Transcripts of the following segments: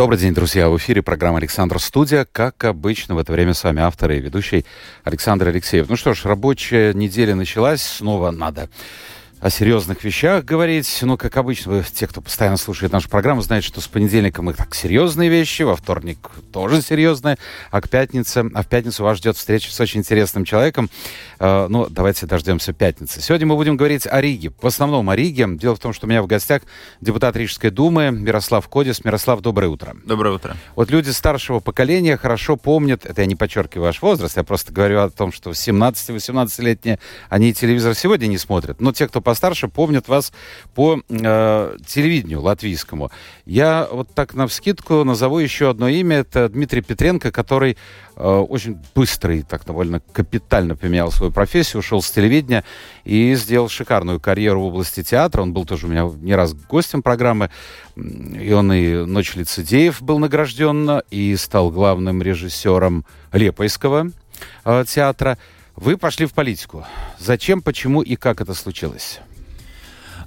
Добрый день, друзья. В эфире программа «Александр Студия». Как обычно, в это время с вами автор и ведущий Александр Алексеев. Ну что ж, рабочая неделя началась. Снова надо о серьезных вещах говорить. Ну, как обычно, те, кто постоянно слушает нашу программу, знают, что с понедельника мы так серьезные вещи, во вторник тоже серьезные, а к пятнице, а в пятницу вас ждет встреча с очень интересным человеком. Э, ну, давайте дождемся пятницы. Сегодня мы будем говорить о Риге. В основном о Риге. Дело в том, что у меня в гостях депутат Рижской думы Мирослав Кодис. Мирослав, доброе утро. Доброе утро. Вот люди старшего поколения хорошо помнят, это я не подчеркиваю ваш возраст, я просто говорю о том, что 17-18-летние, они телевизор сегодня не смотрят. Но те, кто постарше помнят вас по э, телевидению латвийскому. Я вот так на вскидку назову еще одно имя. Это Дмитрий Петренко, который э, очень быстро и так довольно капитально поменял свою профессию, ушел с телевидения и сделал шикарную карьеру в области театра. Он был тоже у меня не раз гостем программы. И он и «Ночь лицедеев» был награжден, и стал главным режиссером Лепойского э, театра. Вы пошли в политику. Зачем, почему и как это случилось?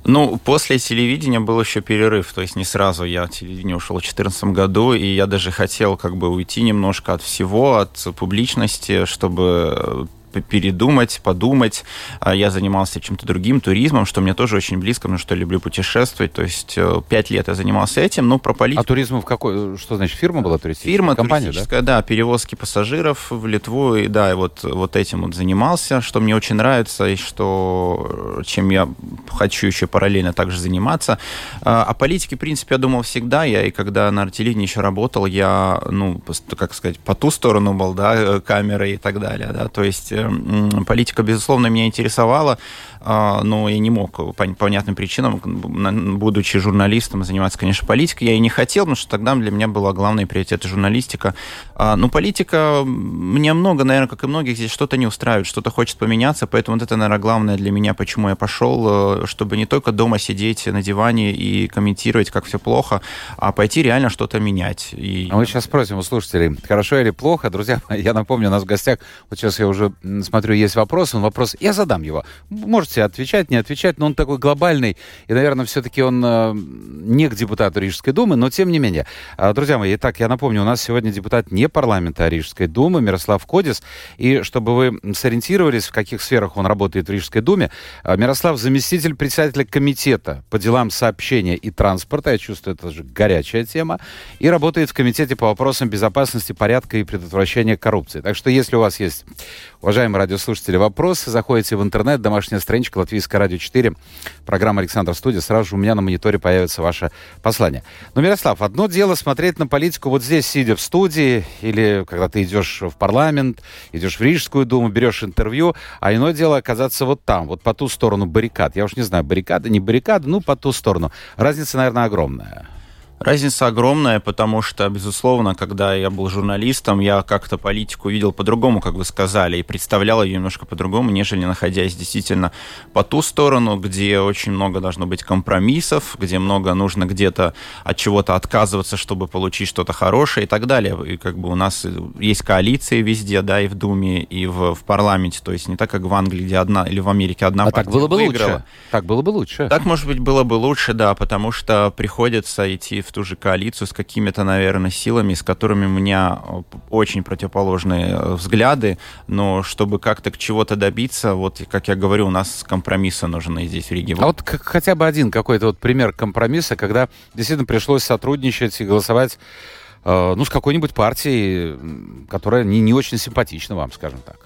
Ну, после телевидения был еще перерыв, то есть не сразу я телевидение ушел в 2014 году, и я даже хотел как бы уйти немножко от всего, от публичности, чтобы передумать, подумать. А я занимался чем-то другим, туризмом, что мне тоже очень близко, потому что люблю путешествовать. То есть э, пять лет я занимался этим, но про политику... А туризм в какой... Что значит, фирма была туристическая? Фирма Компания, туристическая, да? да, перевозки пассажиров в Литву, и да, и вот, вот этим вот занимался, что мне очень нравится, и что чем я хочу еще параллельно также заниматься. А, о политике, в принципе, я думал всегда. Я и когда на артелевидении еще работал, я, ну, как сказать, по ту сторону был, да, э, камеры и так далее, да, то есть э, политика, безусловно, меня интересовала. А, но я не мог по понятным причинам, будучи журналистом, заниматься, конечно, политикой. Я и не хотел, потому что тогда для меня была главная приоритет журналистика. А, но политика, мне много, наверное, как и многих, здесь что-то не устраивает, что-то хочет поменяться, поэтому вот это, наверное, главное для меня, почему я пошел, э, чтобы не только дома сидеть на диване и комментировать, как все плохо, а пойти реально что-то менять. И... А мы сейчас спросим у слушателей, хорошо или плохо. Друзья, я напомню, у нас в гостях, вот сейчас я уже смотрю, есть вопрос, он вопрос, я задам его. Можете можете отвечать, не отвечать, но он такой глобальный, и, наверное, все-таки он э, не к депутату Рижской думы, но тем не менее. Э, друзья мои, итак, я напомню, у нас сегодня депутат не парламента, а Рижской думы Мирослав Кодис, и чтобы вы сориентировались, в каких сферах он работает в Рижской думе, э, Мирослав заместитель председателя комитета по делам сообщения и транспорта, я чувствую, это же горячая тема, и работает в комитете по вопросам безопасности, порядка и предотвращения коррупции. Так что, если у вас есть, уважаемые радиослушатели, вопросы, заходите в интернет, домашняя страничка Латвийское радио 4, программа Александр Студия. Сразу же у меня на мониторе появится ваше послание. Но, Мирослав, одно дело смотреть на политику вот здесь, сидя в студии, или когда ты идешь в парламент, идешь в Рижскую думу, берешь интервью, а иное дело оказаться вот там, вот по ту сторону баррикад. Я уж не знаю, баррикады, не баррикады, ну, по ту сторону. Разница, наверное, огромная. Разница огромная, потому что, безусловно, когда я был журналистом, я как-то политику видел по-другому, как вы сказали, и представлял ее немножко по-другому, нежели находясь действительно по ту сторону, где очень много должно быть компромиссов, где много нужно где-то от чего-то отказываться, чтобы получить что-то хорошее и так далее. И как бы у нас есть коалиции везде, да, и в Думе, и в, в парламенте, то есть не так, как в Англии, где одна, или в Америке одна а партия так было бы выиграла. лучше. Так было бы лучше. Так, может быть, было бы лучше, да, потому что приходится идти в ту же коалицию с какими-то, наверное, силами, с которыми у меня э, очень противоположные э, взгляды, но чтобы как-то к чего-то добиться, вот, как я говорю, у нас компромиссы нужны здесь в Риге. А вот как, хотя бы один какой-то вот пример компромисса, когда действительно пришлось сотрудничать и голосовать э, ну, с какой-нибудь партией, которая не, не очень симпатична вам, скажем так.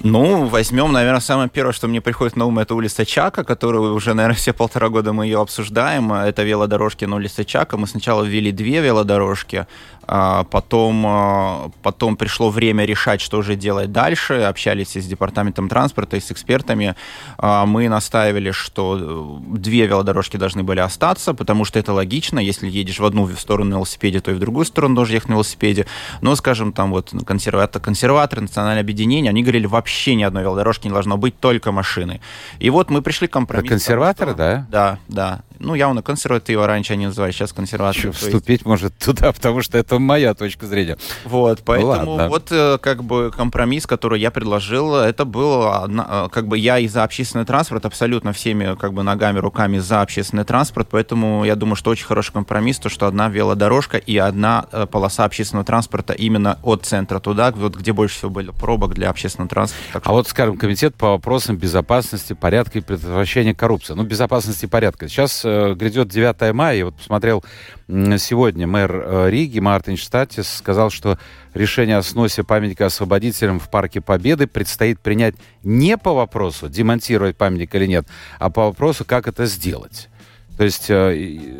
Ну, возьмем, наверное, самое первое, что мне приходит на ум, это улица Чака, которую уже, наверное, все полтора года мы ее обсуждаем. Это велодорожки на улице Чака. Мы сначала ввели две велодорожки, потом, а, потом пришло время решать, что же делать дальше. Общались и с департаментом транспорта, и с экспертами. А, мы настаивали, что э, две велодорожки должны были остаться, потому что это логично. Если едешь в одну сторону на велосипеде, то и в другую сторону должен ехать на велосипеде. Но, скажем, там вот консерваторы, консерваторы национальное объединение, они говорили, вообще ни одной велодорожки не должно быть, только машины. И вот мы пришли к компромиссу. Это консерваторы, что... да? Да, да. Ну, явно консервативы раньше они называли, сейчас консерваторы. вступить есть... может туда, потому что это моя точка зрения. Вот, поэтому ну, вот э, как бы компромисс, который я предложил, это был э, как бы я и за общественный транспорт, абсолютно всеми как бы ногами, руками за общественный транспорт, поэтому я думаю, что очень хороший компромисс, то, что одна велодорожка и одна э, полоса общественного транспорта именно от центра туда, вот где больше всего было пробок для общественного транспорта. А вот, скажем, комитет по вопросам безопасности, порядка и предотвращения коррупции. Ну, безопасности и порядка. Сейчас э, грядет 9 мая, я вот посмотрел сегодня мэр э, Риги Мартин Штатис сказал, что решение о сносе памятника освободителям в Парке Победы предстоит принять не по вопросу, демонтировать памятник или нет, а по вопросу, как это сделать. То есть э,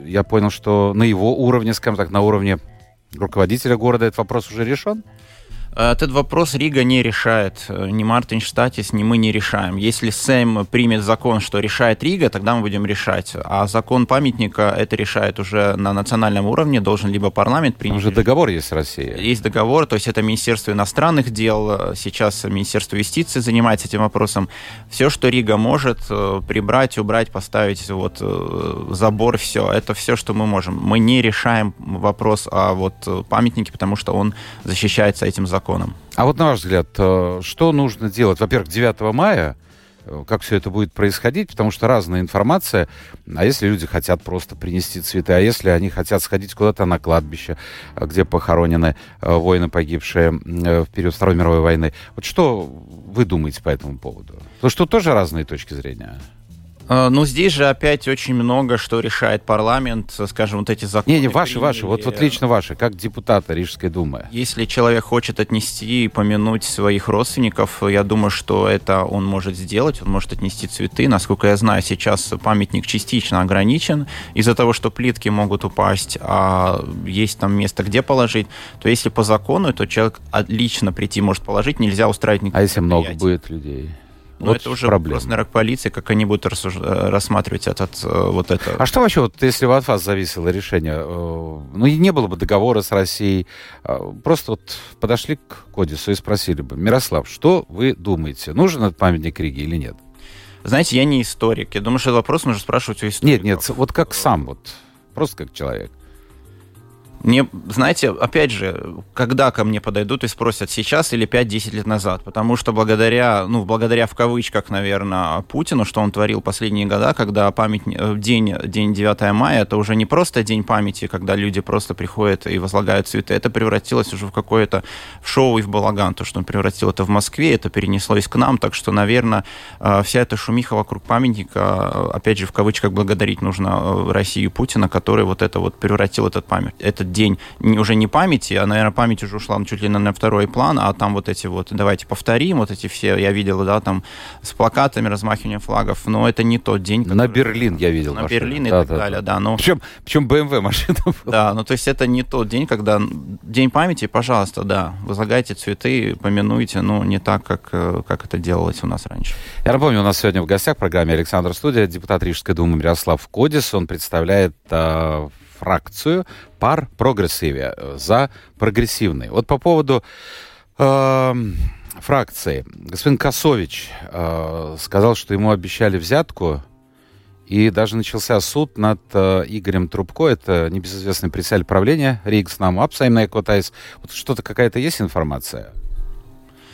я понял, что на его уровне, скажем так, на уровне руководителя города этот вопрос уже решен? Э, этот вопрос Рига не решает. Э, ни Мартиньш Стакис, ни мы не решаем. Если Сейм примет закон, что решает Рига, тогда мы будем решать. А закон памятника это решает уже на национальном уровне. Должен либо парламент принять. Уже договор есть с Россией. Есть договор, то есть это Министерство иностранных дел. Сейчас Министерство юстиции занимается этим вопросом. Все, что Рига может, э, прибрать, убрать, поставить вот забор, все. Это все, что мы можем. Мы не решаем вопрос о вот памятнике, потому что он защищается этим законом законом. А вот на ваш взгляд, э, что нужно делать? Во-первых, 9 мая, э, как все это будет происходить, потому что разная информация. А если люди хотят просто принести цветы, а если они хотят сходить куда-то на кладбище, э, где похоронены воины, погибшие в период Второй мировой войны. Вот что вы думаете по этому поводу? Потому что тоже разные точки зрения. А, ну, здесь же опять очень много, что решает парламент, скажем, вот эти законы. Не, не, ваши, приняли. ваши, вот, вот лично ваши, как депутата Рижской думы. Если человек хочет отнести и помянуть своих родственников, я думаю, что это он может сделать, он может отнести цветы. Насколько я знаю, сейчас памятник частично ограничен из-за того, что плитки могут упасть, а есть там место, где положить, то если по закону, то человек лично прийти может положить, нельзя устраивать никаких А если много будет людей? Но вот это уже проблема. просто, наверное, полиция, как они будут рассуж... Э, рассматривать этот, э, вот это. А что вообще, вот, если бы от вас зависело решение, э, ну, и не было бы договора с Россией, просто вот подошли к Кодису и спросили бы, Мирослав, что вы думаете, нужен этот памятник Риге или нет? Знаете, я не историк. Я думаю, что этот вопрос нужно спрашивать у историков. Нет, нет, вот как сам, вот, просто как человек. Мне, знаете, опять же, когда ко мне подойдут и спросят, сейчас или 5-10 лет назад, потому что благодаря, ну, благодаря в кавычках, наверное, Путину, что он творил последние года, когда память, э, день, день 9 мая, это уже не просто день памяти, когда люди просто приходят и возлагают цветы, это превратилось уже в какое-то шоу и в балаган, то, что он превратил это в Москве, это перенеслось к нам, так что, наверное, э, вся эта шумиха вокруг памятника, э, опять же, в кавычках благодарить нужно Россию Путина, который вот это вот превратил этот память, этот день не, уже не памяти, а, наверное, память уже ушла чуть ли на второй план, а там вот эти вот, давайте повторим, вот эти все, я видел, да, там с плакатами, размахиванием флагов, но это не тот день. Который... На Берлин я видел. На машину. Берлин и да, так да, далее, да. Но... Причем, причем BMW машина была. Да, ну то есть это не тот день, когда день памяти, пожалуйста, да, возлагайте цветы, помянуйте, но не так, как, э, как это делалось у нас раньше. Я напомню, у нас сегодня в гостях в программе Александр Студия, депутат Рижской думы Мирослав Кодис, он представляет э, фракцию Par! Progresīvie, за прогрессивный. Вот по поводу э, фракции. Господин Косович э, сказал, что ему обещали взятку, и даже начался суд над э, Игорем Трубко, это небезызвестный председатель правления Rīgas namu apsaimniekotājs. Вот что-то какая-то есть информация?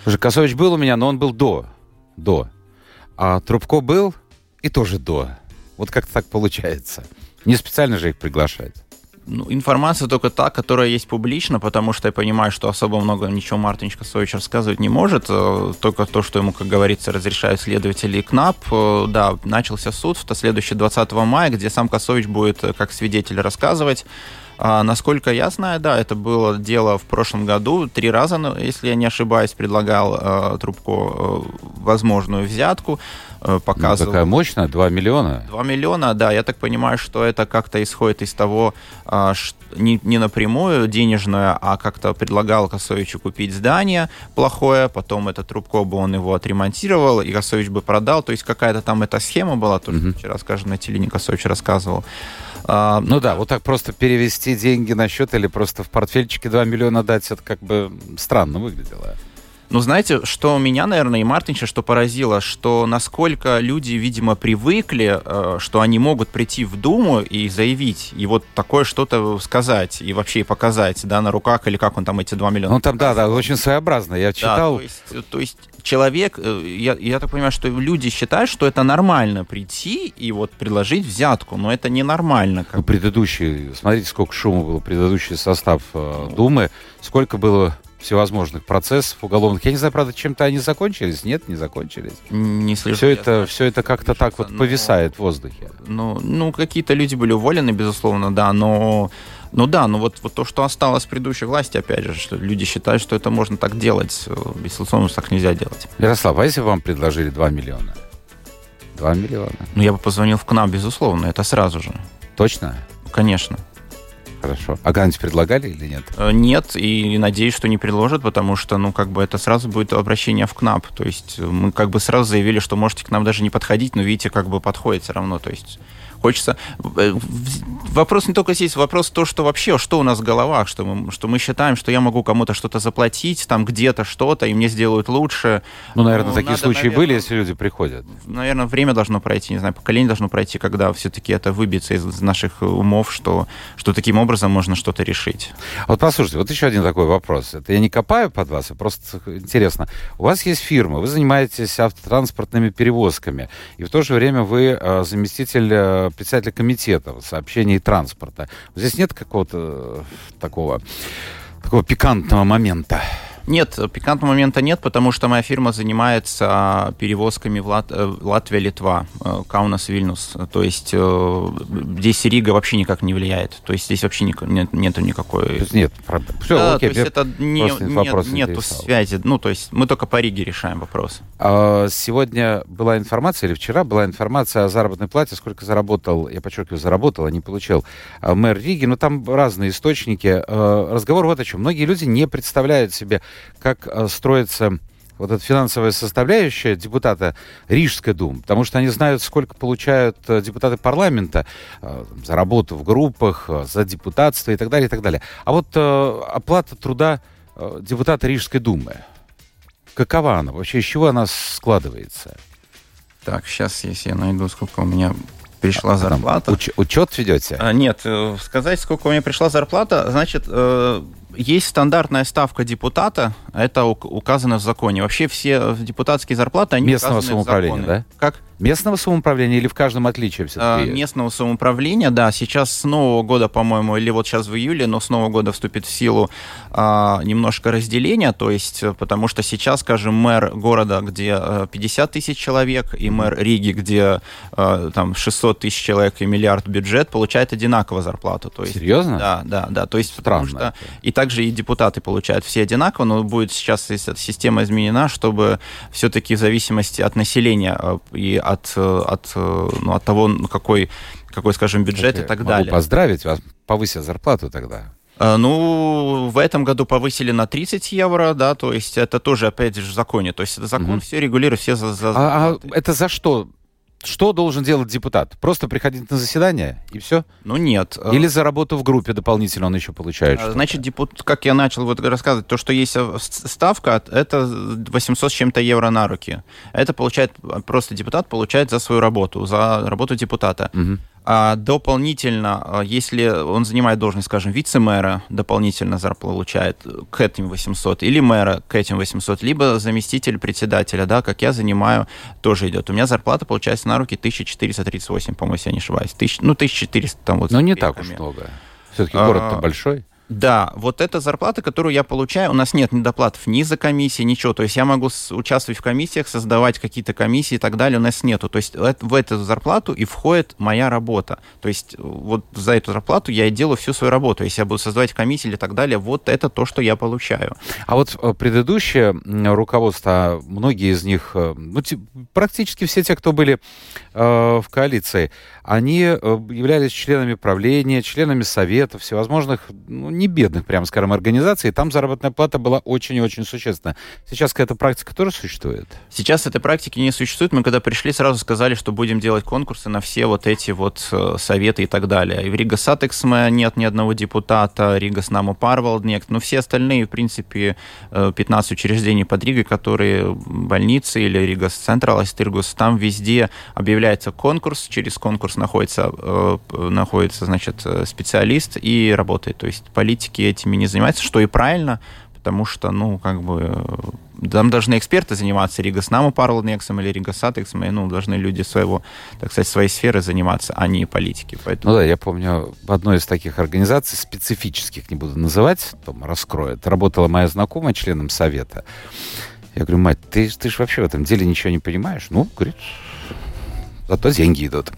Уже Косович был у меня, но он был до. До. А Трубко был и тоже до. Вот как-то так получается. Не специально же их приглашать. Ну, информация только та, которая есть публично, потому что я понимаю, что особо много ничего Мартин Косович рассказывать не может. Э, только то, что ему, как говорится, разрешают следователи и КНАП. Э, да, начался суд в следующий 20 мая, где сам Косович будет э, как свидетель рассказывать а, насколько я знаю, да, это было дело в прошлом году. Три раза, ну, если я не ошибаюсь, предлагал э, Трубко э, возможную взятку. Э, показывал. Ну, такая мощная, 2 миллиона. 2 миллиона, да. Я так понимаю, что это как-то исходит из того, э, что не, не напрямую денежное, а как-то предлагал Косовичу купить здание плохое, потом это Трубко бы он его отремонтировал, и Косович бы продал. То есть какая-то там эта схема была, то, что mm-hmm. вчера, скажем, на телевидении Косович рассказывал. А, ну да, вот так просто перевести деньги на счет или просто в портфельчике 2 миллиона дать, это как бы странно выглядело. Ну, знаете, что меня, наверное, и Мартинча, что поразило, что насколько люди, видимо, привыкли, э, что они могут прийти в Думу и заявить, и вот такое что-то сказать, и вообще показать, да, на руках, или как он там эти 2 миллиона. Ну, там, да, да, очень своеобразно. Я читал... Да, то есть, то есть человек, э, я, я так понимаю, что люди считают, что это нормально прийти и вот предложить взятку, но это ненормально. Как... Ну, предыдущий, смотрите, сколько шума было, предыдущий состав э, Думы, сколько было всевозможных процессов уголовных. Я не знаю, правда, чем-то они закончились? Нет, не закончились. Не слежу. Все это, все это как-то так вот но... повисает в воздухе. Ну, ну какие-то люди были уволены, безусловно, да, но ну да, но вот, вот то, что осталось предыдущей власти, опять же, что люди считают, что это можно так делать. Безусловно, так нельзя делать. Ярослав, а если вам предложили 2 миллиона? 2 миллиона. Ну, я бы позвонил в КНАП, безусловно, это сразу же. Точно? Конечно. Хорошо. А когда-нибудь предлагали или нет? Э, нет, и надеюсь, что не предложат, потому что, ну, как бы это сразу будет обращение в КНАП. То есть мы как бы сразу заявили, что можете к нам даже не подходить, но видите, как бы подходит все равно. То есть Хочется... Э, вопрос не только здесь, вопрос то, что вообще, что у нас в головах, что мы, что мы считаем, что я могу кому-то что-то заплатить, там где-то что-то, и мне сделают лучше. Ну, наверное, ну, такие надо, случаи наверное, были, если люди приходят. Наверное, время должно пройти, не знаю, поколение должно пройти, когда все-таки это выбьется из наших умов, что, что таким образом можно что-то решить. Вот послушайте, вот еще один такой вопрос. Это я не копаю под вас, а просто интересно. У вас есть фирма, вы занимаетесь автотранспортными перевозками, и в то же время вы э, заместитель э, председателя комитета сообщений и транспорта. Здесь нет какого-то э, такого, такого пикантного момента? Нет, пикантного момента нет, потому что моя фирма занимается перевозками в Лат... Э, Латвия-Литва, э, Каунас-Вильнюс. То есть э, здесь Рига вообще никак не влияет. То есть здесь вообще ни... нет, нету никакой... То есть нет, правда. Все, да, окей, то есть это не, нет, нету связи. Ну, то есть мы только по Риге решаем вопрос. А, сегодня была информация, или вчера была информация о заработной плате, сколько заработал, я подчеркиваю, заработал, а не получил мэр Риги. Но там разные источники. Разговор вот о чем. Многие люди не представляют себе как э, строится вот эта финансовая составляющая депутата Рижской думы, потому что они знают, сколько получают э, депутаты парламента э, за работу в группах, за депутатство и так далее, и так далее. А вот оплата труда депутата Рижской думы, какова она? Вообще, из чего она складывается? Так, сейчас, если я найду, сколько у меня пришла а, зарплата. Уч- учет ведете? А, нет, сказать, сколько у меня пришла зарплата, значит, есть стандартная ставка депутата, это указано в законе. Вообще все депутатские зарплаты, они Местного самоуправления, да? Как? Местного самоуправления или в каждом отличие все-таки? А, местного самоуправления, да. Сейчас с Нового года, по-моему, или вот сейчас в июле, но с Нового года вступит в силу а, немножко разделения, то есть, потому что сейчас, скажем, мэр города, где 50 тысяч человек, и мэр Риги, где а, там 600 тысяч человек и миллиард бюджет, получает одинаково зарплату. То есть, Серьезно? Да, да, да. То есть, Странно. Потому что, и также и депутаты получают все одинаково, но будет сейчас эта система изменена, чтобы все-таки в зависимости от населения а, и от, от, ну, от того, какой, какой, скажем, бюджет так, и так могу далее. поздравить вас, повысят зарплату тогда. Ну, в этом году повысили на 30 евро, да, то есть это тоже, опять же, в законе. То есть это закон угу. все регулирует, все за... за... А, а это за что? Что должен делать депутат? Просто приходить на заседание и все? Ну нет. Или за работу в группе дополнительно он еще получает? Что-то? Значит, депутат, как я начал вот рассказывать, то, что есть ставка, это 800 с чем-то евро на руки. Это получает просто депутат получает за свою работу, за работу депутата. Угу. А дополнительно, а, если он занимает должность, скажем, вице-мэра, дополнительно зарплату получает к этим 800, или мэра к этим 800, либо заместитель председателя, да, как я занимаю, тоже идет. У меня зарплата получается на руки 1438, по-моему, если я не ошибаюсь. Тысяч, ну, 1400 там вот. Но не так уж много. Все-таки город-то а, большой. Да, вот эта зарплата, которую я получаю, у нас нет недоплатов ни за комиссии, ничего. То есть я могу участвовать в комиссиях, создавать какие-то комиссии и так далее, у нас нету. То есть в эту зарплату и входит моя работа. То есть вот за эту зарплату я и делаю всю свою работу. Если я буду создавать комиссии и так далее, вот это то, что я получаю. А вот э, предыдущее руководство, многие из них, э, ну, практически все те, кто были э, в коалиции, они э, являлись членами правления, членами советов, всевозможных, ну, не бедных, прямо скажем, организаций, и там заработная плата была очень и очень существенная. Сейчас какая-то практика тоже существует? Сейчас этой практики не существует. Мы когда пришли, сразу сказали, что будем делать конкурсы на все вот эти вот э, советы и так далее. И в Rīgas satiksme нет ни одного депутата, Rīgas namu pārvaldnieks, но все остальные, в принципе, 15 э, учреждений под Ригой, которые больницы или Rīgas Centrāltirgus, там везде объявляется конкурс, через конкурс находится, э, находится значит, специалист и работает. То есть политики этими не занимаются, что и правильно, потому что, ну, как бы, там должны эксперты заниматься Rīgas namu pārvaldnieks ом или Rīgas satiksme ом, и, ну, должны люди своего, так сказать, своей сферы заниматься, а не политики. Поэтому... Ну да, я помню, в одной из таких организаций, специфических не буду называть, потом раскроет, работала моя знакомая членом совета. Я говорю, мать, ты, ты же вообще в этом деле ничего не понимаешь? Ну, говорит, зато деньги идут.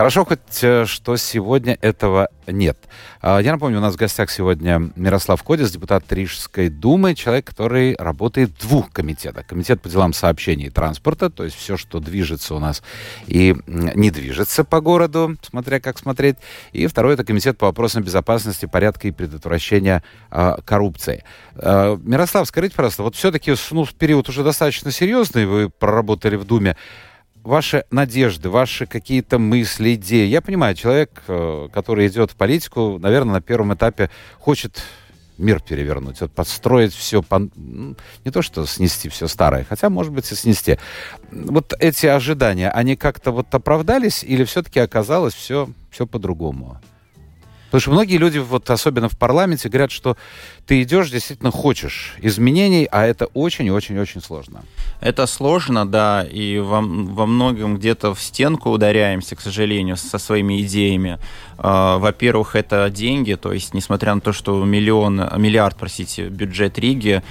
Хорошо хоть, э, что сегодня этого нет. А, я напомню, у нас в гостях сегодня Мирослав Кодис, депутат Рижской думы, человек, который работает в двух комитетах. Комитет по делам сообщений и транспорта, то есть все, что движется у нас и не движется по городу, смотря как смотреть. И второй это комитет по вопросам безопасности, порядка и предотвращения э, коррупции. Э, Мирослав, скажите, пожалуйста, вот все-таки ну, период уже достаточно серьезный, вы проработали в Думе ваши надежды, ваши какие-то мысли, идеи. Я понимаю, человек, э, который идет в политику, наверное, на первом этапе хочет мир перевернуть, вот подстроить все, по, не то что снести все старое, хотя, может быть, и снести. Вот эти ожидания, они как-то вот оправдались или все-таки оказалось все, все по-другому? Потому что многие люди, вот особенно в парламенте, говорят, что ты идешь, действительно хочешь изменений, а это очень-очень-очень сложно. Это сложно, да, и во, во многом где-то в стенку ударяемся, к сожалению, со своими идеями. А, во-первых, это деньги, то есть, несмотря на то, что миллион, миллиард, простите, бюджет Риги,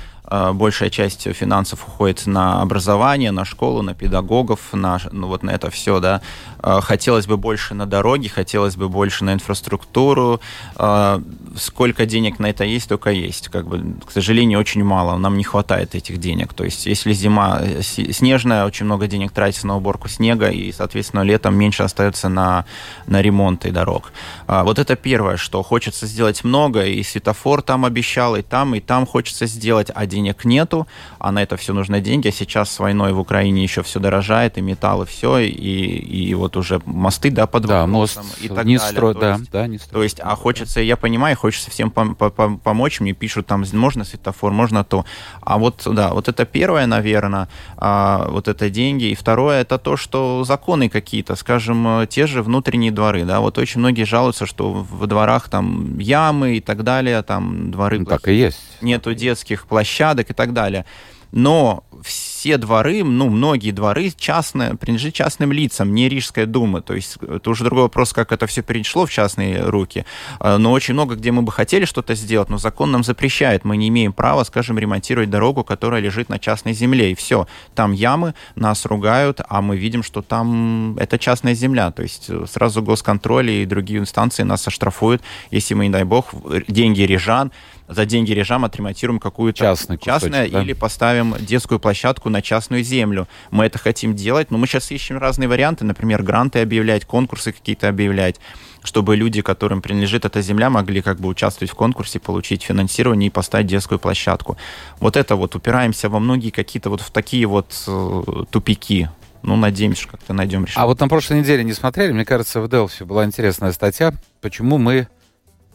большая часть финансов уходит на образование, на школу, на педагогов, на, ну, вот на это все, да. А, хотелось бы больше на дороги, хотелось бы больше на инфраструктуру. А, сколько денег на это есть, только есть. Как бы, к сожалению, очень мало. Нам не хватает этих денег. То есть, если зима снежная, очень много денег тратится на уборку снега, и, соответственно, летом меньше остается на, на ремонты дорог. Вот это первое, что хочется сделать много, и светофор там обещал, и там, и там хочется сделать, а денег нету, а на это все нужны деньги. А сейчас с войной в Украине еще все дорожает, и металл, и все, и, и вот уже мосты, да, под да, мост и так не далее. Стро... да, есть, да, не стро... То есть, а хочется, я понимаю, хочется всем пом- пом- помочь, мне пишут там, можно светофор, можно то. А вот, да, вот это первое, наверное, а, вот это деньги. И второе, это то, что законы какие-то, скажем, те же внутренние дворы, да, вот очень многие жалуются, что в дворах там ямы и так далее, там дворы... Ну, так и есть. Нету детских площадок, и так далее. Но все дворы, ну, многие дворы частные, принадлежат частным лицам, не Рижская дума. То есть это уже другой вопрос, как это все перешло в частные руки. А, но очень много, где мы бы хотели что-то сделать, но закон нам запрещает. Мы не имеем права, скажем, ремонтировать дорогу, которая лежит на частной земле. И все. Там ямы, нас ругают, а мы видим, что там это частная земля. То есть сразу госконтроль и другие инстанции нас оштрафуют, если мы, не дай бог, деньги рижан за деньги режам отремонтируем какую-то частное да? или поставим детскую площадку на частную землю. Мы это хотим делать, но мы сейчас ищем разные варианты, например, гранты объявлять, конкурсы какие-то объявлять чтобы люди, которым принадлежит эта земля, могли как бы участвовать в конкурсе, получить финансирование и поставить детскую площадку. Вот это вот упираемся во многие какие-то вот в такие вот э, тупики. Ну, надеемся, что как-то найдем решение. А вот на прошлой неделе не смотрели? Мне кажется, в Делфи была интересная статья, почему мы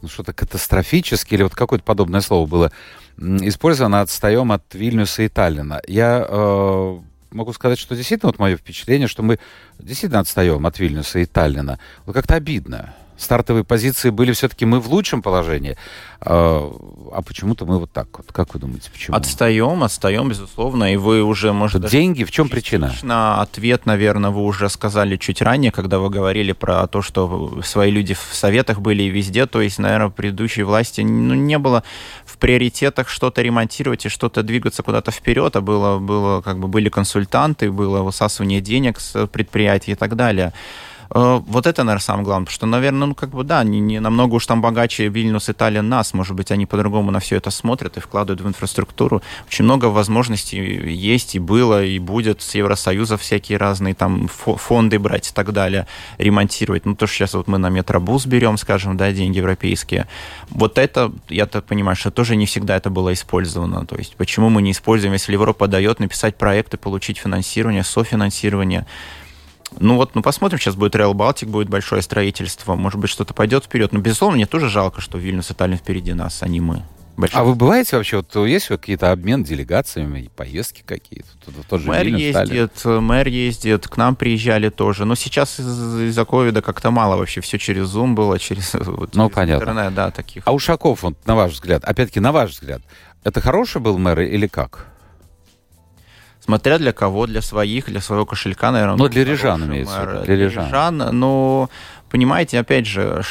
ну, что-то катастрофически, или вот какое-то подобное слово было использовано, отстаем от Вильнюса и Таллина. Я э, могу сказать, что действительно вот мое впечатление, что мы действительно отстаем от Вильнюса и Таллина. Вот как-то обидно стартовые позиции были все-таки мы в лучшем положении, а, а почему-то мы вот так вот. Как вы думаете, почему? Отстаем, отстаем, безусловно, и вы уже, может... Тут деньги, в чем причина? На ответ, наверное, вы уже сказали чуть ранее, когда вы говорили про то, что свои люди в советах были и везде, то есть, наверное, в предыдущей власти ну, не было в приоритетах что-то ремонтировать и что-то двигаться куда-то вперед, а было, было как бы были консультанты, было высасывание денег с предприятий и так далее. Э, вот это, наверное, самое главное, потому что, наверное, ну, как бы, да, не, не намного уж там богаче Вильнюс и Таллин нас, может быть, они по-другому на все это смотрят и вкладывают в инфраструктуру. Очень много возможностей есть и было, и будет с Евросоюза всякие разные там фонды брать и так далее, ремонтировать. Ну, то, что сейчас вот мы на метробус берем, скажем, да, деньги европейские. Вот это, я так понимаю, что тоже не всегда это было использовано. То есть, почему мы не используем, если Европа дает написать проекты, получить финансирование, софинансирование, ну вот, ну посмотрим, сейчас будет Real Baltic, будет большое строительство, может быть, что-то пойдет вперед. Но, безусловно, мне тоже жалко, что Вильнюс и Таллин впереди нас, а не мы. Большой. А вы бываете вообще, вот есть вот какие-то обмен делегациями, поездки какие-то? Тот мэр Вильнюс, ездит, Таллин. мэр ездит, к нам приезжали тоже. Но сейчас из- за ковида как-то мало вообще, все через Zoom было, через, вот, ну, через понятно. интернет, да, таких. А Ушаков, вот, на ваш взгляд, опять-таки, на ваш взгляд, это хороший был мэр или как? Смотря для кого, для своих, для своего кошелька, наверное. Ну, для рижан имеется. Для, для рижан. рижан. Но, понимаете, опять же...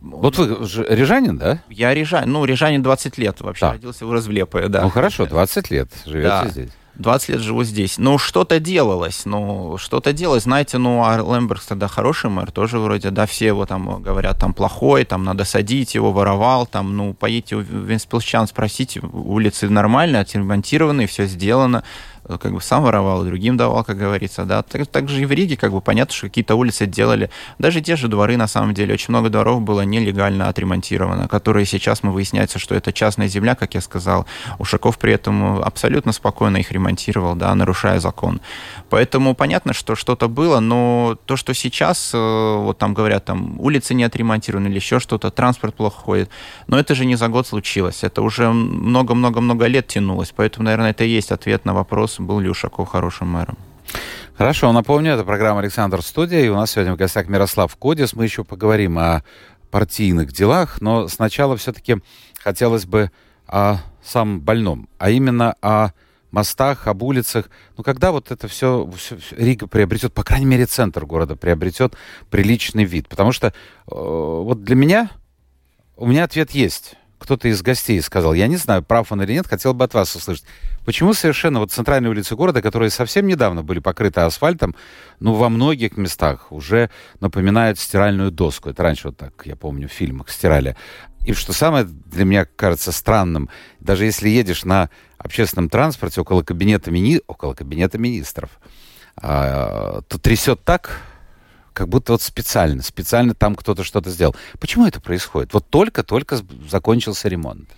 Вот вы же рижанин, да? Я рижанин. Ну, рижанин 20 лет вообще. Да. Родился, вырос в Лепое, да. Ну, хорошо, 20 лет живете да. здесь. 20 лет живу здесь. Ну, что-то делалось, ну, что-то делалось. Знаете, ну, а Лембергс тогда хороший мэр, тоже вроде, да, все его там говорят, там, плохой, там, надо садить его, воровал, там, ну, поедете в Венспилсчан, спросите, улицы нормальные, отремонтированные, все сделано. Э, как бы сам воровал, другим давал, как говорится, да. Так, так же и в Риге, как бы понятно, что какие-то улицы делали. Даже те же дворы, на самом деле, очень много дворов было нелегально отремонтировано, которые сейчас мы выясняется, что это частная земля, как я сказал. Ушаков при этом абсолютно спокойно их ремонтировал, да, нарушая закон. Поэтому понятно, что что-то было, но то, что сейчас, э, вот там говорят, там улицы не отремонтированы или еще что-то, транспорт плохо ходит, но это же не за год случилось, это уже много-много-много лет тянулось, поэтому, наверное, это и есть ответ на вопрос, вопрос, был ли Ушаков хорошим мэром. Хорошо, напомню, это программа «Александр Студия», и у нас сегодня в гостях Мирослав Кодис. Мы еще поговорим о партийных делах, но сначала все-таки хотелось бы о самом больном, а именно о мостах, об улицах. Ну, когда вот это все, все, все Рига приобретет, по крайней мере, центр города приобретет приличный вид? Потому что э, вот для меня, у меня ответ есть кто-то из гостей сказал, я не знаю, прав он или нет, хотел бы от вас услышать. Почему совершенно вот центральные улицы города, которые совсем недавно были покрыты асфальтом, ну, во многих местах уже напоминают стиральную доску. Это раньше вот так, я помню, в фильмах стирали. И что самое для меня кажется странным, даже если едешь на общественном транспорте около кабинета, мини... около кабинета министров, а, то трясет так, как будто вот специально, специально там кто-то что-то сделал. Почему это происходит? Вот только-только закончился ремонт.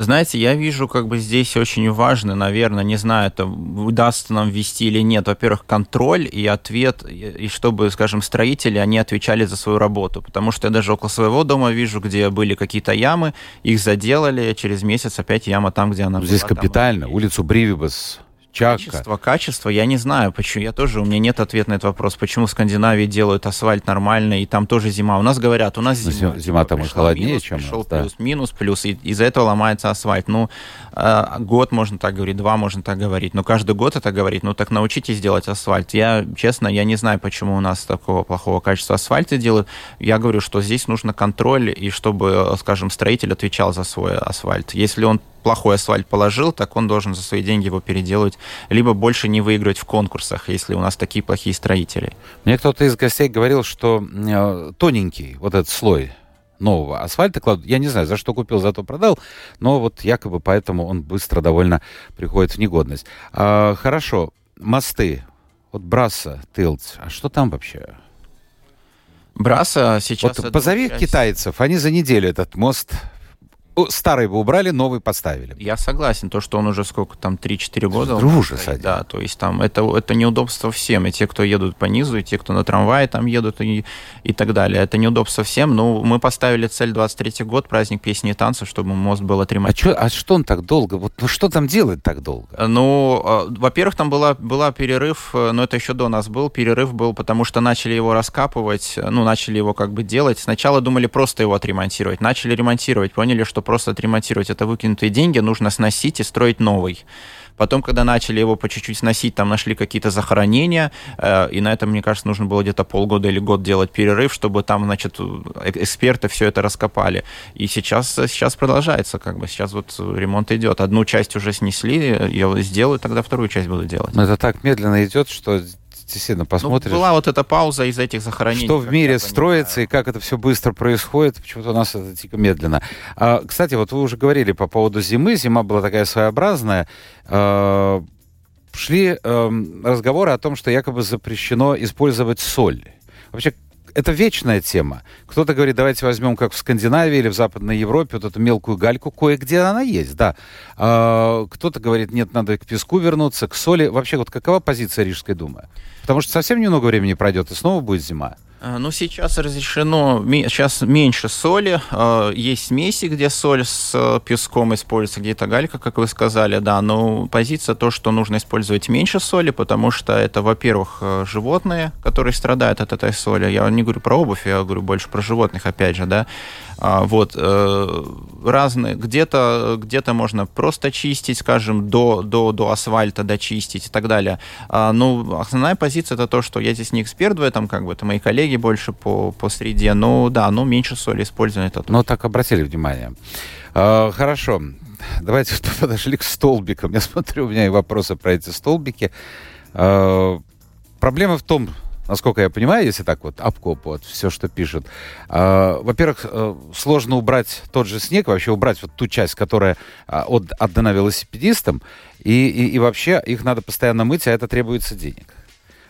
Знаете, я вижу, как бы здесь очень важно, наверное, не знаю, это удастся нам ввести или нет, во-первых, контроль и ответ, и чтобы, скажем, строители, они отвечали за свою работу, потому что я даже около своего дома вижу, где были какие-то ямы, их заделали, через месяц опять яма там, где она Здесь была. Здесь капитально, там, улицу Бривибас Чака. Качество, качество, я не знаю, почему. Я тоже, у меня нет ответа на этот вопрос, почему в Скандинавии делают асфальт нормально, и там тоже зима. У нас говорят, у нас зима. Зима, зима там холоднее, минус, чем пришел да. плюс, минус, плюс, и из-за этого ломается асфальт. Ну, э, год можно так говорить, два можно так говорить, но каждый год это говорить, ну так научитесь делать асфальт. Я, честно, я не знаю, почему у нас такого плохого качества асфальта делают. Я говорю, что здесь нужно контроль, и чтобы, скажем, строитель отвечал за свой асфальт. Если он плохой асфальт положил, так он должен за свои деньги его переделать, либо больше не выиграть в конкурсах, если у нас такие плохие строители. Мне кто-то из гостей говорил, что э, тоненький вот этот слой нового асфальта кладут. Я не знаю, за что купил, зато продал, но вот якобы поэтому он быстро довольно приходит в негодность. А, хорошо, мосты. Вот Браса, Тылц, а что там вообще? Браса сейчас... Вот позови часть... китайцев, они за неделю этот мост старый бы убрали, новый поставили. Я согласен, то, что он уже сколько там, 3-4 года. Ужас один. Да, то есть там это, это неудобство всем, и те, кто едут по низу, и те, кто на трамвае там едут, и, и так далее. Это неудобство всем, но мы поставили цель 23 год, праздник песни и танцев, чтобы мост был отремонтирован. А, чё, а что он так долго? Вот ну, что там делает так долго? Ну, а, во-первых, там была, была перерыв, э, но это еще до нас был, перерыв был, потому что начали его раскапывать, ну, начали его как бы делать. Сначала думали просто его отремонтировать, начали ремонтировать, поняли, что просто отремонтировать это выкинутые деньги, нужно сносить и строить новый. Потом, когда начали его по чуть-чуть сносить, там нашли какие-то захоронения, э, и на этом, мне кажется, нужно было где-то полгода или год делать перерыв, чтобы там, значит, э, эксперты все это раскопали. И сейчас, сейчас продолжается, как бы, сейчас вот ремонт идет. Одну часть уже снесли, я сделаю, тогда вторую часть буду делать. Но это так медленно идет, что действительно посмотришь. Ну, была вот эта пауза из этих захоронений. Что в мире строится и как это все быстро происходит. Почему-то у нас это типа медленно. А, кстати, вот вы уже говорили по поводу зимы. Зима была такая своеобразная. А, шли а, разговоры о том, что якобы запрещено использовать соль. Вообще, это вечная тема. Кто-то говорит, давайте возьмем, как в Скандинавии или в Западной Европе, вот эту мелкую гальку, кое-где она есть, да. А, кто-то говорит, нет, надо к песку вернуться, к соли. Вообще, вот какова позиция Рижской думы? Потому что совсем немного времени пройдет, и снова будет зима. А, ну, сейчас разрешено, сейчас меньше соли. А, есть смеси, где соль с э, песком используется, где-то галька, как вы сказали, да. Но позиция то, что нужно использовать меньше соли, потому что это, во-первых, э, животные, которые страдают от этой соли. Я не говорю про обувь, я говорю больше про животных, опять же, да. А, вот, э, разные, где-то где можно просто чистить, скажем, до, до, до асфальта дочистить и так далее. Ну, основная позиция это то, что я здесь не эксперт в этом, как бы, это мои коллеги, больше по, по среде. Но да, ну меньше соли использовано. Это ну, так обратили внимание. А, хорошо. Давайте подошли к столбикам. Я смотрю, у меня и вопросы про эти столбики. А, проблема в том, насколько я понимаю, если так вот обкоп, вот все, что пишут. А, во-первых, э, сложно убрать тот же снег, вообще убрать вот ту часть, которая а, от, отдана велосипедистам, и, и, и вообще их надо постоянно мыть, а это требуется денег.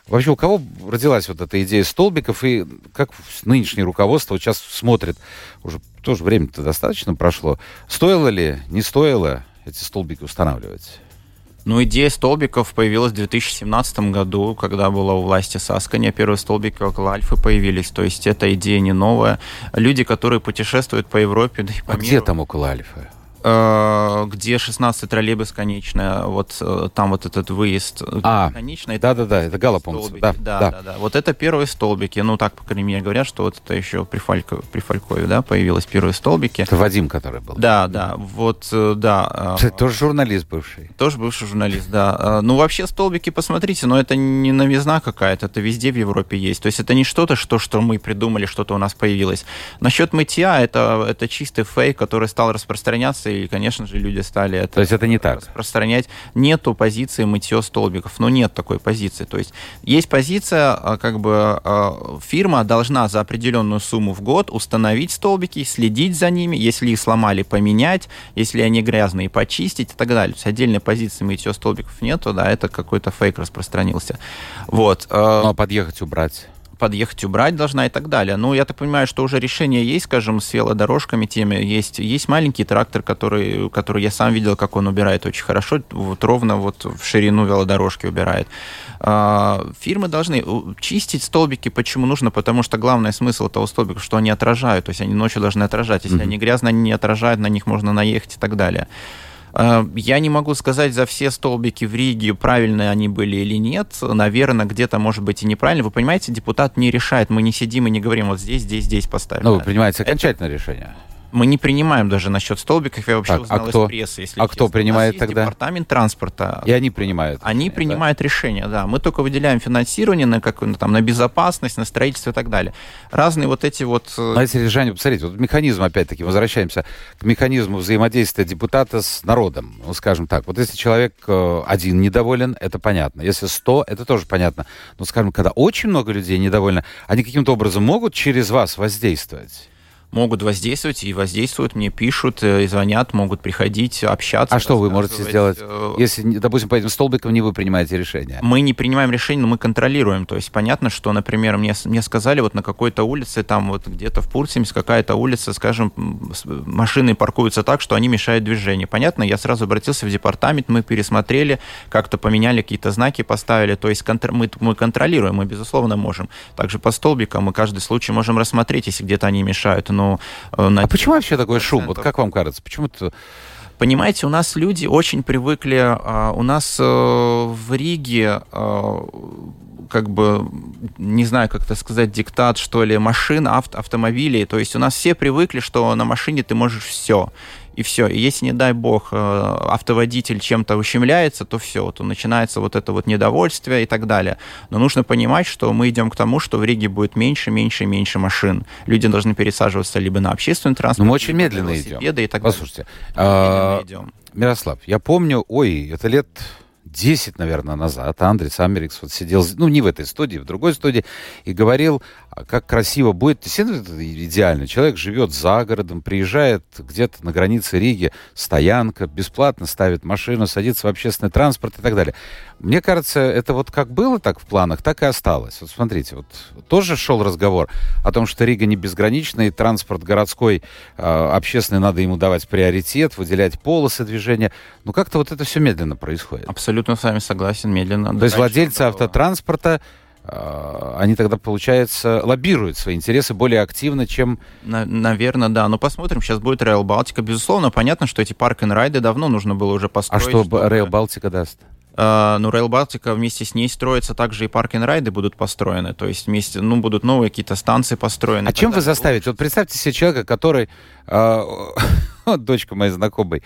Вообще, у кого родилась вот эта идея столбиков, и как нынешнее руководство сейчас смотрит, уже тоже время-то достаточно прошло, стоило ли, не стоило эти столбики устанавливать? Ну, идея столбиков появилась в 2017 году, когда была у власти Саскания. Первые столбики около Альфы появились. То есть эта идея не новая. Люди, которые путешествуют по Европе, да и по а миру... где там около Альфы? Э, где 16 троллейбус конечная, вот э, там вот этот выезд а, конечный. Да-да-да, это Галапонц. Да, да, да, да. Вот это первые столбики. Ну, так, по крайней мере, говорят, что вот это еще при, Фалько, при Фалькове, да, появились первые столбики. Это Вадим, который был. Да, да, вот, э, да. Кстати, тоже журналист бывший. Тоже бывший журналист, да. Ну, вообще, столбики, посмотрите, но это не новизна какая-то, это везде в Европе есть. То есть это не что-то, что, что мы придумали, что-то у нас появилось. Насчет мытья, это, это чистый фейк, который стал распространяться, и, конечно же, люди стали это, То есть это не так? распространять. Нету позиции мытье столбиков, но нет такой позиции. То есть есть позиция, а, как бы а, фирма должна за определенную сумму в год установить столбики, следить за ними, если их сломали, поменять, если они грязные, почистить и так далее. То есть отдельной позиции мытье столбиков нету, да, это какой-то фейк распространился. Вот. А, ну, а подъехать, убрать? Подъехать, убрать должна и так далее. Ну, я так понимаю, что уже решение есть, скажем, с велодорожками теми. Есть, есть маленький трактор, который, который я сам видел, как он убирает очень хорошо, вот ровно вот в ширину велодорожки убирает. А, фирмы должны чистить столбики. Почему нужно? Потому что главный смысл этого столбика, что они отражают, то есть они ночью должны отражать. Если mm-hmm. они грязные, они не отражают, на них можно наехать и так далее. Э, я не могу сказать за все столбики в Риге, правильные они были или нет. Наверное, где-то, может быть, и неправильно. Вы понимаете, депутат не решает. Мы не сидим и не говорим, вот здесь, здесь, здесь поставим. Ну, вы принимаете окончательное Это... решение. Мы не принимаем даже насчет столбиков. Я вообще так, узнал а кто, из прессы, если А честно. кто принимает тогда? департамент транспорта. И они принимают? Они принимают да? решения, да. Мы только выделяем финансирование на, как, там, на безопасность, на строительство и так далее. Разные вот эти вот... Э, Но если решение, посмотрите, вот механизм, опять-таки, возвращаемся к механизму взаимодействия депутата с народом. Ну, скажем так, вот если человек э, один недоволен, это понятно. Если сто, это тоже понятно. Но, скажем, когда очень много людей недовольны, они каким-то образом могут через вас воздействовать? Могут воздействовать и воздействуют, мне пишут э, и звонят, могут приходить, общаться. А что вы можете сделать, э, если, допустим, по этим столбикам не вы принимаете решение? Мы не принимаем решение, но мы контролируем. То есть понятно, что, например, мне, мне сказали вот на какой-то улице, там вот где-то в Пурсимс какая-то улица, скажем, машины паркуются так, что они мешают движению. Понятно, я сразу обратился в департамент, мы пересмотрели, как-то поменяли какие-то знаки, поставили. То есть контр... мы, мы контролируем, мы, безусловно, можем. Также по столбикам мы каждый случай можем рассмотреть, если где-то они мешают но... Э, на а почему вообще такой шум? Вот как вам кажется? Почему это... Понимаете, у нас люди очень привыкли, а, у нас э, в Риге э, как бы, не знаю, как это сказать, диктат, что ли, машин, авто, автомобилей. То есть у нас все привыкли, что на машине ты можешь все и все. И если, не дай бог, э, автоводитель чем-то ущемляется, то все, вот начинается вот это вот недовольствие и так далее. Но нужно понимать, что мы идем к тому, что в Риге будет меньше, меньше, меньше машин. Люди должны пересаживаться либо на общественный транспорт, Но мы очень медленно идем. И так Послушайте, далее. А, Мирослав, я помню, ой, это лет 10, наверное, назад Андрес Америкс вот сидел, ну, не в этой студии, в другой студии, и говорил, а как красиво будет. Это идеально. Человек живет за городом, приезжает где-то на границе Риги, стоянка, бесплатно ставит машину, садится в общественный транспорт и так далее. Мне кажется, это вот как было так в планах, так и осталось. Вот смотрите, вот тоже шел разговор о том, что Рига не безграничный, транспорт городской, э, общественный, надо ему давать приоритет, выделять полосы движения. Но как-то вот это все медленно происходит. Абсолютно с вами согласен, медленно. То есть владельцы автотранспорта э, они тогда, получается, лоббируют свои интересы более активно, чем... На, наверное, да. Но посмотрим, сейчас будет Rail Балтика. Безусловно, понятно, что эти парк н райды давно нужно было уже построить. А что чтобы... Rail Балтика даст? Uh, ну, Rail Baltica вместе с ней строится также и парк райды будут построены. То есть вместе, ну, будут новые какие-то станции построены. А чем вы заставите? Вот представьте себе человека, который... Э, дочка моей знакомой.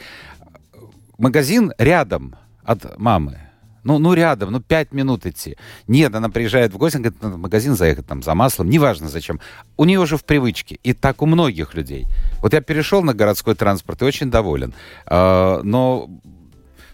Магазин рядом от мамы. Ну, ну, рядом, ну, пять минут идти. Нет, она приезжает в гости, говорит, надо в магазин заехать там за маслом, неважно зачем. У нее уже в привычке. И так у многих людей. Вот я перешел на городской транспорт и очень доволен. Uh, но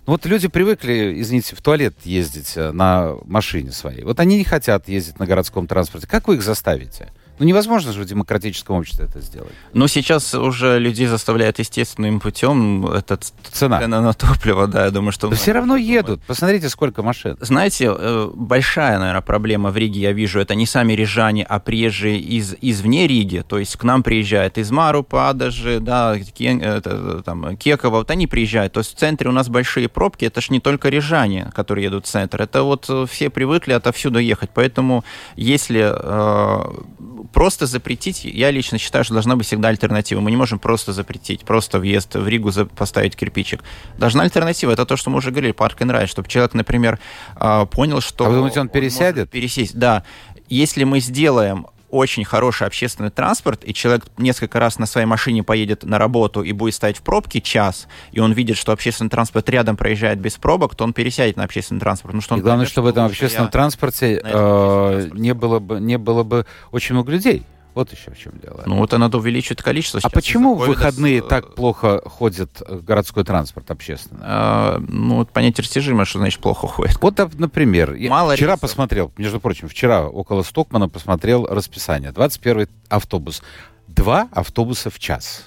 ну, вот люди привыкли, извините, в туалет ездить э, на машине своей. Вот они не хотят ездить на городском транспорте. Как вы их заставите? Ну, невозможно же в демократическом обществе это сделать. Ну, сейчас уже людей заставляют естественным путем. Это цена. цена на топливо, да, я думаю, что... Да все равно едут. Посмотрите, сколько машин. Знаете, э, большая, наверное, проблема в Риге, я вижу, это не сами рижане, а приезжие из, извне Риги. То есть к нам приезжают из Марупа даже, да, это, там, Кекова, вот они приезжают. То есть в центре у нас большие пробки, это ж не только рижане, которые едут в центр, это вот э, все привыкли отовсюду ехать. Поэтому если э, просто запретить, я лично считаю, что должна быть всегда альтернатива. Мы не можем просто запретить, просто въезд в Ригу поставить кирпичик. Должна альтернатива. Это то, что мы уже говорили, парк and ride, чтобы человек, например, а, понял, что... А вы думаете, он пересядет? Он пересесть, да. Если мы сделаем очень хороший общественный транспорт, и человек несколько раз на своей машине поедет на работу и будет стоять в пробке час, и он видит, что общественный транспорт рядом проезжает без пробок, то он пересядет на общественный транспорт. Потому что и главное, что в этом общественном транспорте э, не, было бы, не было бы очень много людей. Вот еще в чем дело. Ну вот надо увеличить количество. А почему в выходные так плохо ходит э, городской транспорт общественный? А, ну, понятие растяжимо, что значит плохо ходит. Вот, например, Мало вчера рейсов. посмотрел, между прочим, вчера около Стокмана посмотрел расписание. 21 автобус. Два автобуса в час.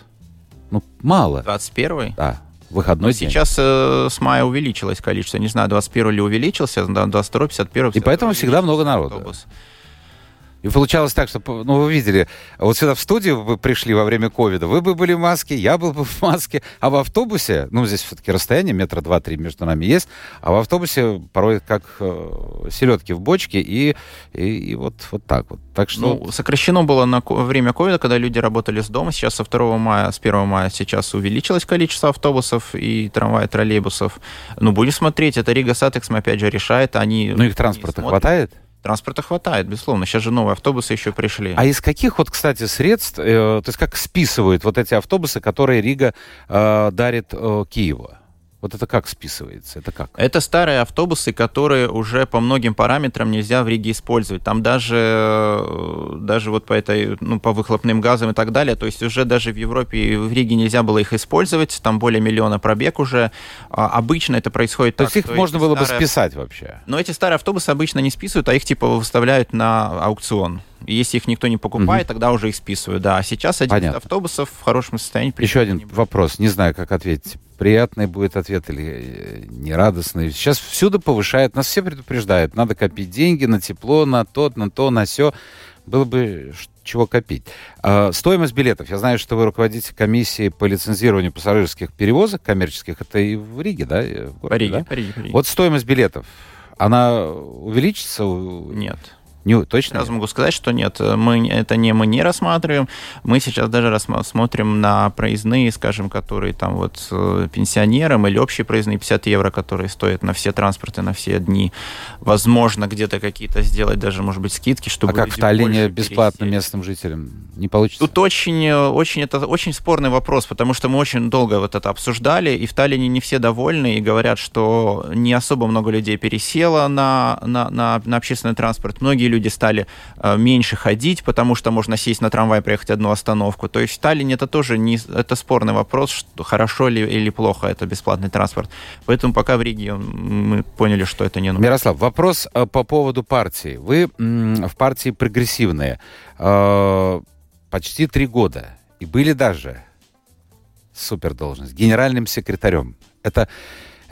Ну, мало. 21 Да выходной день. Сейчас э, с мая увеличилось количество. Не знаю, 21 ли увеличился, 22 51 И поэтому всегда много народу. Автобус. И получалось так, что, ну, вы видели, вот сюда в студию вы пришли во время ковида, вы бы были в маске, я был бы в маске, а в автобусе, ну, здесь все-таки расстояние метра два-три между нами есть, а в автобусе порой как э, селедки в бочке, и, и, и вот, вот так вот. Так что... Ну, сокращено было на время ковида, когда люди работали с дома, сейчас со 2 мая, с 1 мая сейчас увеличилось количество автобусов и трамваев, троллейбусов. Ну, будем смотреть, это Рига Сатекс, опять же, решает, они... Ну, их транспорта хватает? Транспорта хватает, безусловно. Сейчас же новые автобусы еще пришли. А из каких вот, кстати, средств, э, то есть как списывают вот эти автобусы, которые Рига э, дарит э, Киеву? Вот это как списывается? Это как? Это старые автобусы, которые уже по многим параметрам нельзя в Риге использовать. Там даже, э, даже вот по этой, ну, по выхлопным газам и так далее. То есть уже даже в Европе и в Риге нельзя было их использовать. Там более миллиона пробег уже. А обычно это происходит то так. То есть их можно было старые... бы списать вообще? Но эти старые автобусы обычно не списывают, а их типа выставляют на аукцион. Если их никто не покупает, угу. тогда уже их списывают. Да, а сейчас один Понятно. автобусов в хорошем состоянии. Еще один не вопрос, не знаю, как ответить. Приятный будет ответ или э, нерадостный. Сейчас всюду повышает, нас все предупреждают. Надо копить деньги на тепло, на то, на то, на все. Было бы чего копить. А, стоимость билетов. Я знаю, что вы руководите комиссией по лицензированию пассажирских перевозок коммерческих. Это и в Риге, да? В городе, по Риге, да? По Риге, по Риге. Вот стоимость билетов. Она увеличится? Нет. Не, точно? Сразу могу сказать, что нет, мы, это не мы не рассматриваем. Мы сейчас даже рассмотрим на проездные, скажем, которые там вот э, пенсионерам или общие проездные 50 евро, которые стоят на все транспорты, на все дни. Возможно, где-то какие-то сделать даже, может быть, скидки, чтобы... А как в Таллине бесплатно пересели. местным жителям? Не получится? Тут очень, очень, это очень спорный вопрос, потому что мы очень долго вот это обсуждали, и в Таллине не все довольны и говорят, что не особо много людей пересело на, на, на, на общественный транспорт. Многие люди стали э, меньше ходить, потому что можно сесть на трамвай, проехать одну остановку. То есть в Таллине это тоже не, это спорный вопрос, что хорошо ли или плохо это бесплатный транспорт. Поэтому пока в Риге мы поняли, что это не нужно. Мирослав, вопрос э, по поводу партии. Вы в партии прогрессивные э, почти три года и были даже супер должность генеральным секретарем. Это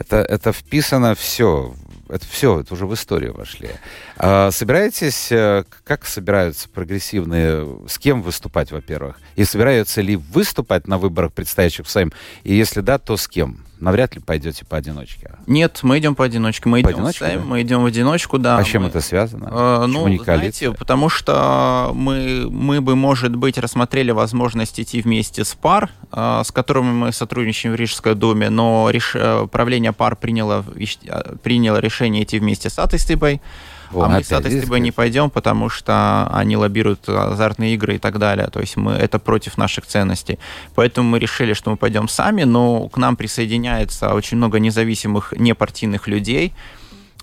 это, это вписано все это все, это уже в историю вошли. А собираетесь, э, как собираются прогрессивные, с кем выступать, во-первых? И собираются ли выступать на выборах, предстоящих в Сейм? И если да, то с кем? Навряд ли пойдете поодиночке. Нет, мы идем поодиночке. Мы идем в Сейм, да? мы идем в одиночку, да. А с чем мы... это связано? Э, ну, не знаете, потому что мы, мы бы, может быть, рассмотрели возможность идти вместе с пар, э, с которыми мы сотрудничаем в Рижской думе, но реш... Э, правление пар приняло, э, приняло решение идти вместе с Атыстыбой. Вон, а мы, соответственно, не пойдем, потому что они лоббируют азартные игры и так далее. То есть мы это против наших ценностей. Поэтому мы решили, что мы пойдем сами, но к нам присоединяется очень много независимых, непартийных людей,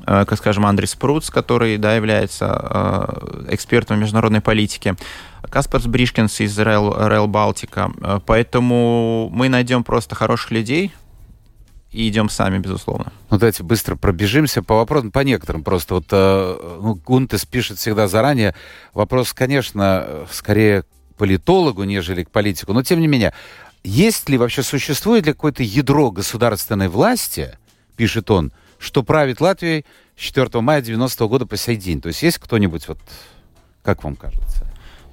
э, как, скажем, Андрей Спруц, который да, является э, экспертом международной политики, Каспарс Бришкинс из Rail Балтика. Э, поэтому мы найдем просто хороших людей, и идем сами, безусловно. Ну, давайте быстро пробежимся по вопросам, по некоторым просто. Вот э, ну, Гунтес пишет всегда заранее. Вопрос, конечно, скорее к политологу, нежели к политику, но тем не менее. Есть ли вообще, существует ли какое-то ядро государственной власти, пишет он, что правит Латвией 4 мая 90 -го года по сей день? То есть есть кто-нибудь, вот, как вам кажется?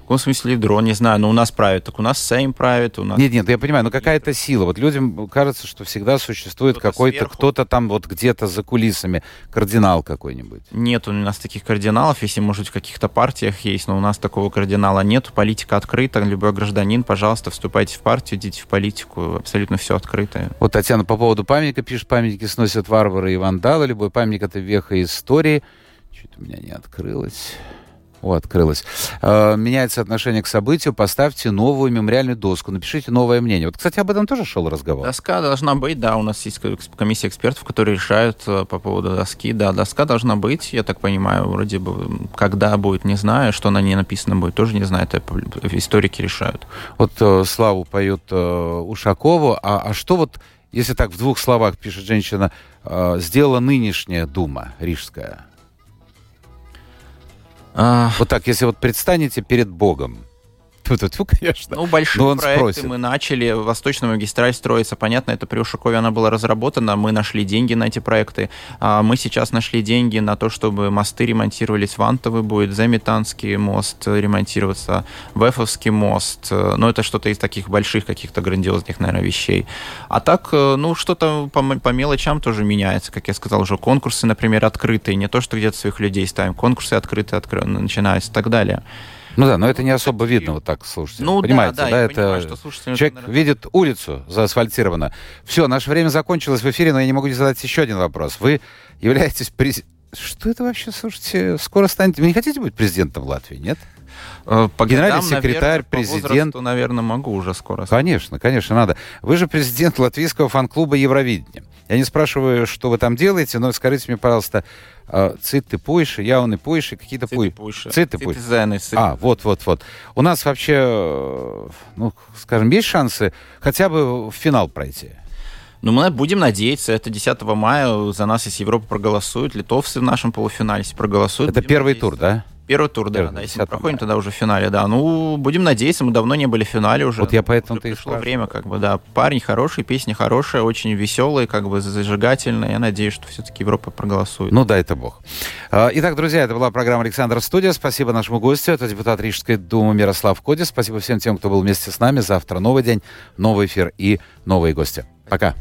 В каком смысле дрон, не знаю, но у нас правит, так у нас Сейм правит, у нас... Нет, нет, я понимаю, но какая-то сила. Вот людям кажется, что всегда существует кто какой-то, кто-то там вот где-то за кулисами, кардинал какой-нибудь. Нет у нас таких кардиналов, если, может, в каких-то партиях есть, но у нас такого кардинала нет. Политика открыта, любой гражданин, пожалуйста, вступайте в партию, идите в политику, абсолютно все открыто. Вот Татьяна по поводу памятника пишет, памятники сносят варвары и вандалы, любой памятник — это веха истории. Чуть у меня не открылось. О, открылось. Э, меняется отношение к событию, поставьте новую мемориальную доску, напишите новое мнение. Вот, кстати, об этом тоже шел разговор. Доска должна быть, да, у нас есть комиссия экспертов, которые решают э, по поводу доски. Да, доска должна быть, я так понимаю, вроде бы, когда будет, не знаю, что на ней написано будет, тоже не знаю, это историки решают. Вот э, Славу поет э, Ушакову, а, а что вот, если так в двух словах пишет женщина, э, сделала нынешняя Дума Рижская? А... Вот так, если вот предстанете перед Богом, Тьфу-тьфу, конечно. Ну, большие Но проекты спросит. мы начали. Восточная магистраль строится. Понятно, это при Ушакове она была разработана. Мы нашли деньги на эти проекты. А мы сейчас нашли деньги на то, чтобы мосты ремонтировались. Вантовый будет, Заметанский мост ремонтироваться, Вефовский мост. Но это что-то из таких больших каких-то грандиозных, наверное, вещей. А так, э, ну, что-то по, по мелочам тоже меняется. Как я сказал уже, конкурсы, например, открытые. Не то, что где-то своих людей ставим. Конкурсы открытые, откры... начинаются и так далее. Ну да, но это не особо видно вот так слушайте. Ну, Понимаете, да, да, да это понимаю, что человек наверное... видит улицу заасфальтировано. Все, наше время закончилось в эфире, но я не могу не задать еще один вопрос. Вы являетесь президентом... Что это вообще, слушайте, скоро станете... Вы не хотите быть президентом Латвии, нет? Э, по Генеральный годам, секретарь, наверное, президент. По возрасту, наверное, могу уже скоро. Конечно, конечно, надо. Вы же президент латвийского фан-клуба Евровидения. Я не спрашиваю, что вы там делаете, но скажите мне, пожалуйста, а, цитты пойши, явны пойши, какие-то пойши. Цитты пойши. А, вот, вот, вот. У нас вообще, э, ну, скажем, есть шансы хотя бы в финал пройти? Ну, мы будем надеяться. Это 10 мая за нас, если Европа проголосует, литовцы в нашем полуфинале, проголосуют. Это первый надеяться. тур, да? Первый тур, да, да. Если мы проходим, тогда уже в финале, да. Ну, будем надеяться, мы давно не были в финале уже. Вот я поэтому ты пришло время, как бы, да. Парень хороший, песня хорошая, очень веселая, как бы зажигательная. Я надеюсь, что все-таки Европа проголосует. Ну, да, это бог. А, итак, друзья, это была программа «Александр Студия». Спасибо нашему гостю. Это депутат Рижской думы Мирослав Кодис. Спасибо всем тем, кто был вместе с нами. Завтра новый день, новый эфир и новые гости. Пока.